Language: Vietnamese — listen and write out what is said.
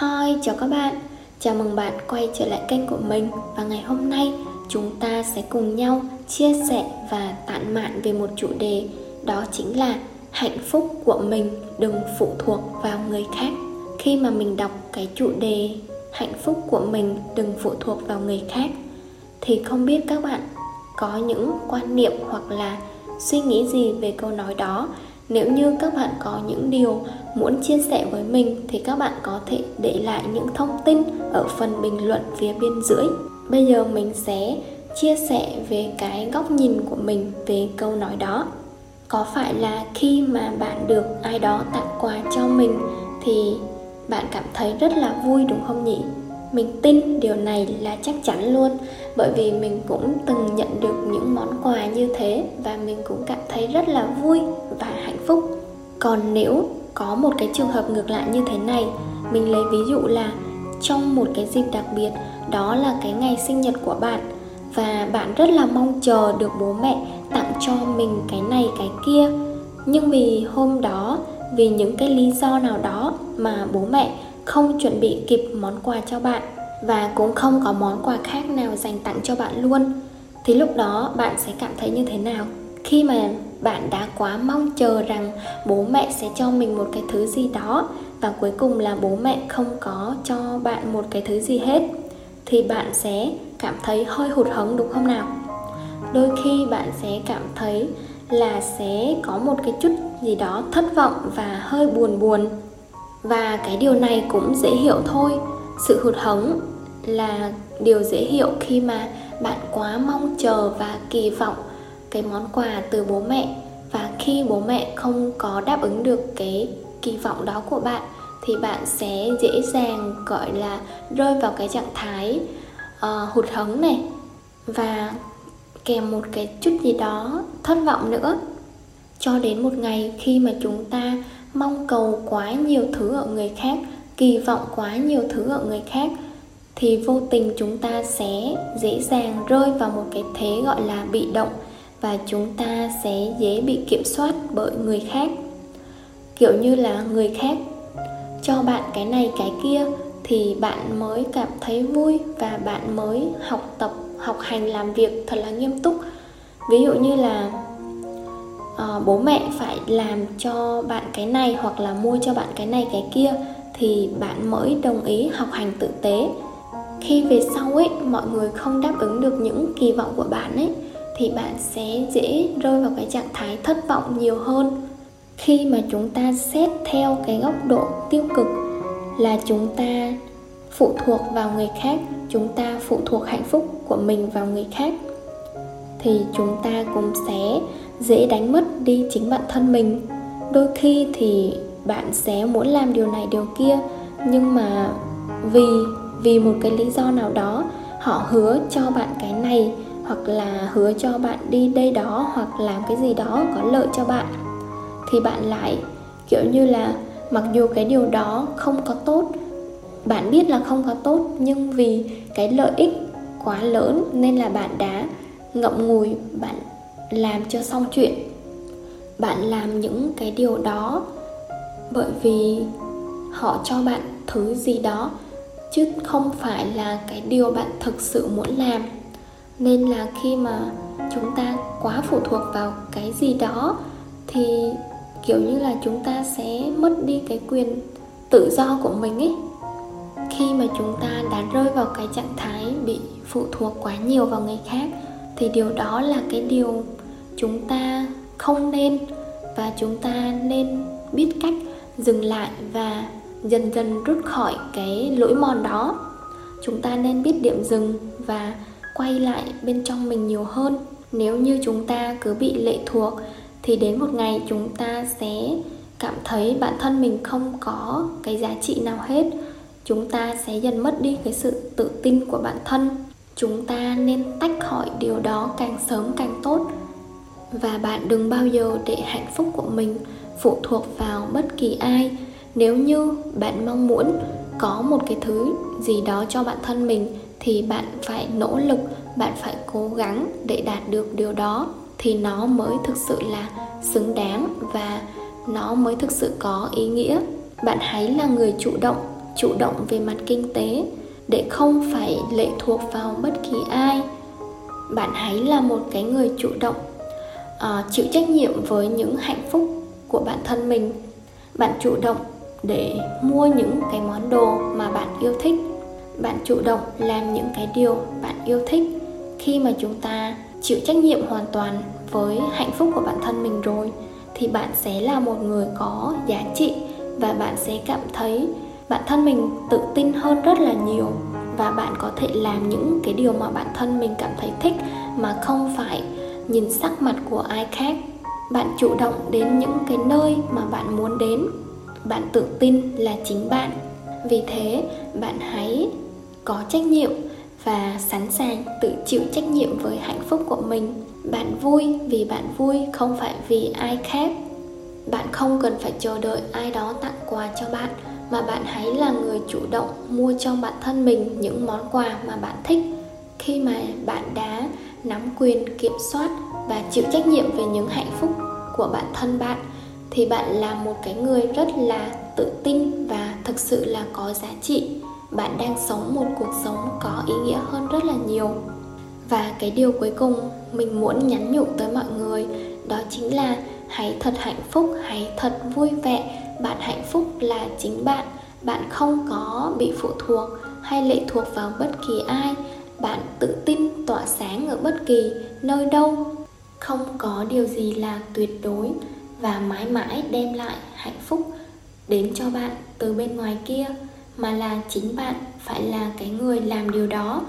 Hi, chào các bạn. Chào mừng bạn quay trở lại kênh của mình và ngày hôm nay chúng ta sẽ cùng nhau chia sẻ và tản mạn về một chủ đề đó chính là hạnh phúc của mình đừng phụ thuộc vào người khác. Khi mà mình đọc cái chủ đề hạnh phúc của mình đừng phụ thuộc vào người khác thì không biết các bạn có những quan niệm hoặc là suy nghĩ gì về câu nói đó nếu như các bạn có những điều muốn chia sẻ với mình thì các bạn có thể để lại những thông tin ở phần bình luận phía bên dưới. Bây giờ mình sẽ chia sẻ về cái góc nhìn của mình về câu nói đó. Có phải là khi mà bạn được ai đó tặng quà cho mình thì bạn cảm thấy rất là vui đúng không nhỉ? Mình tin điều này là chắc chắn luôn, bởi vì mình cũng từng nhận được những món quà như thế và mình cũng cảm thấy rất là vui và hạnh phúc. Còn nếu có một cái trường hợp ngược lại như thế này, mình lấy ví dụ là trong một cái dịp đặc biệt, đó là cái ngày sinh nhật của bạn và bạn rất là mong chờ được bố mẹ tặng cho mình cái này, cái kia. Nhưng vì hôm đó, vì những cái lý do nào đó mà bố mẹ không chuẩn bị kịp món quà cho bạn và cũng không có món quà khác nào dành tặng cho bạn luôn, thì lúc đó bạn sẽ cảm thấy như thế nào? Khi mà bạn đã quá mong chờ rằng bố mẹ sẽ cho mình một cái thứ gì đó và cuối cùng là bố mẹ không có cho bạn một cái thứ gì hết, thì bạn sẽ cảm thấy hơi hụt hẫng đúng không nào? Đôi khi bạn sẽ cảm thấy là sẽ có một cái chút gì đó thất vọng và hơi buồn buồn và cái điều này cũng dễ hiểu thôi. Sự hụt hẫng là điều dễ hiểu khi mà bạn quá mong chờ và kỳ vọng cái món quà từ bố mẹ. Và khi bố mẹ không có đáp ứng được cái kỳ vọng đó của bạn thì bạn sẽ dễ dàng gọi là rơi vào cái trạng thái uh, hụt hẫng này. Và kèm một cái chút gì đó thất vọng nữa. Cho đến một ngày khi mà chúng ta mong cầu quá nhiều thứ ở người khác, kỳ vọng quá nhiều thứ ở người khác, thì vô tình chúng ta sẽ dễ dàng rơi vào một cái thế gọi là bị động và chúng ta sẽ dễ bị kiểm soát bởi người khác. Kiểu như là người khác cho bạn cái này, cái kia thì bạn mới cảm thấy vui và bạn mới học tập, học hành, làm việc thật là nghiêm túc. Ví dụ như là uh, bố mẹ phải làm cho bạn cái này hoặc là mua cho bạn cái này cái kia thì bạn mới đồng ý học hành tử tế. Khi về sau ấy mọi người không đáp ứng được những kỳ vọng của bạn ấy thì bạn sẽ dễ rơi vào cái trạng thái thất vọng nhiều hơn. Khi mà chúng ta xét theo cái góc độ tiêu cực là chúng ta phụ thuộc vào người khác chúng ta phụ thuộc hạnh phúc của mình vào người khác thì chúng ta cũng sẽ dễ đánh mất đi chính bản thân mình. Đôi khi thì bạn sẽ muốn làm điều này, điều kia, nhưng mà vì vì một cái lý do nào đó, họ hứa cho bạn cái này, hoặc là hứa cho bạn đi đây đó, hoặc làm cái gì đó có lợi cho bạn, thì bạn lại, kiểu như là, mặc dù cái điều đó không có tốt, bạn biết là không có tốt, nhưng vì cái lợi ích quá lớn nên là bạn đã ngậm ngùi, bạn làm cho xong chuyện. Bạn làm những cái điều đó bởi vì họ cho bạn thứ gì đó, chứ không phải là cái điều bạn thực sự muốn làm. Nên là khi mà chúng ta quá phụ thuộc vào cái gì đó, thì kiểu như là chúng ta sẽ mất đi cái quyền tự do của mình ấy. Khi mà chúng ta đã rơi vào cái trạng thái bị phụ thuộc quá nhiều vào người khác thì điều đó là cái điều chúng ta không nên và chúng ta nên biết cách dừng lại và dần dần rút khỏi cái lỗi mòn đó. Chúng ta nên biết điểm dừng và quay lại bên trong mình nhiều hơn. Nếu như chúng ta cứ bị lệ thuộc, thì đến một ngày chúng ta sẽ cảm thấy bản thân mình không có cái giá trị nào hết. Chúng ta sẽ dần mất đi cái sự tự tin của bản thân chúng ta nên tách khỏi điều đó càng sớm càng tốt. Và bạn đừng bao giờ để hạnh phúc của mình phụ thuộc vào bất kỳ ai. Nếu như bạn mong muốn có một cái thứ gì đó cho bản thân mình, thì bạn phải nỗ lực, bạn phải cố gắng để đạt được điều đó. Thì nó mới thực sự là xứng đáng và nó mới thực sự có ý nghĩa. Bạn hãy là người chủ động chủ động về mặt kinh tế để không phải lệ thuộc vào bất kỳ ai. Bạn hãy là một cái người chủ động uh, chịu trách nhiệm với những hạnh phúc của bản thân mình. Bạn chủ động để mua những cái món đồ mà bạn yêu thích. Bạn chủ động làm những cái điều bạn yêu thích. Khi mà chúng ta chịu trách nhiệm hoàn toàn với hạnh phúc của bản thân mình rồi thì bạn sẽ là một người có giá trị và bạn sẽ cảm thấy bản thân mình tự tin hơn rất là nhiều và bạn có thể làm những cái điều mà bản thân mình cảm thấy thích mà không phải nhìn sắc mặt của ai khác. Bạn chủ động đến những cái nơi mà bạn muốn đến. Bạn tự tin là chính bạn. Vì thế, bạn hãy có trách nhiệm và sẵn sàng tự chịu trách nhiệm với hạnh phúc của mình. Bạn vui vì bạn vui, không phải vì ai khác. Bạn không cần phải chờ đợi ai đó tặng quà cho bạn mà bạn hãy là người chủ động mua cho bản thân mình những món quà mà bạn thích. Khi mà bạn đã nắm quyền kiểm soát và chịu trách nhiệm về những hạnh phúc của bản thân bạn, thì bạn là một cái người rất là tự tin và thực sự là có giá trị. Bạn đang sống một cuộc sống có ý nghĩa hơn rất là nhiều. Và cái điều cuối cùng mình muốn nhắn nhủ tới mọi người, đó chính là hãy thật hạnh phúc, hãy thật vui vẻ bạn hạnh phúc là chính bạn. Bạn không có bị phụ thuộc hay lệ thuộc vào bất kỳ ai. Bạn tự tin tỏa sáng ở bất kỳ nơi đâu. Không có điều gì là tuyệt đối và mãi mãi đem lại hạnh phúc đến cho bạn từ bên ngoài kia, mà là chính bạn phải là cái người làm điều đó.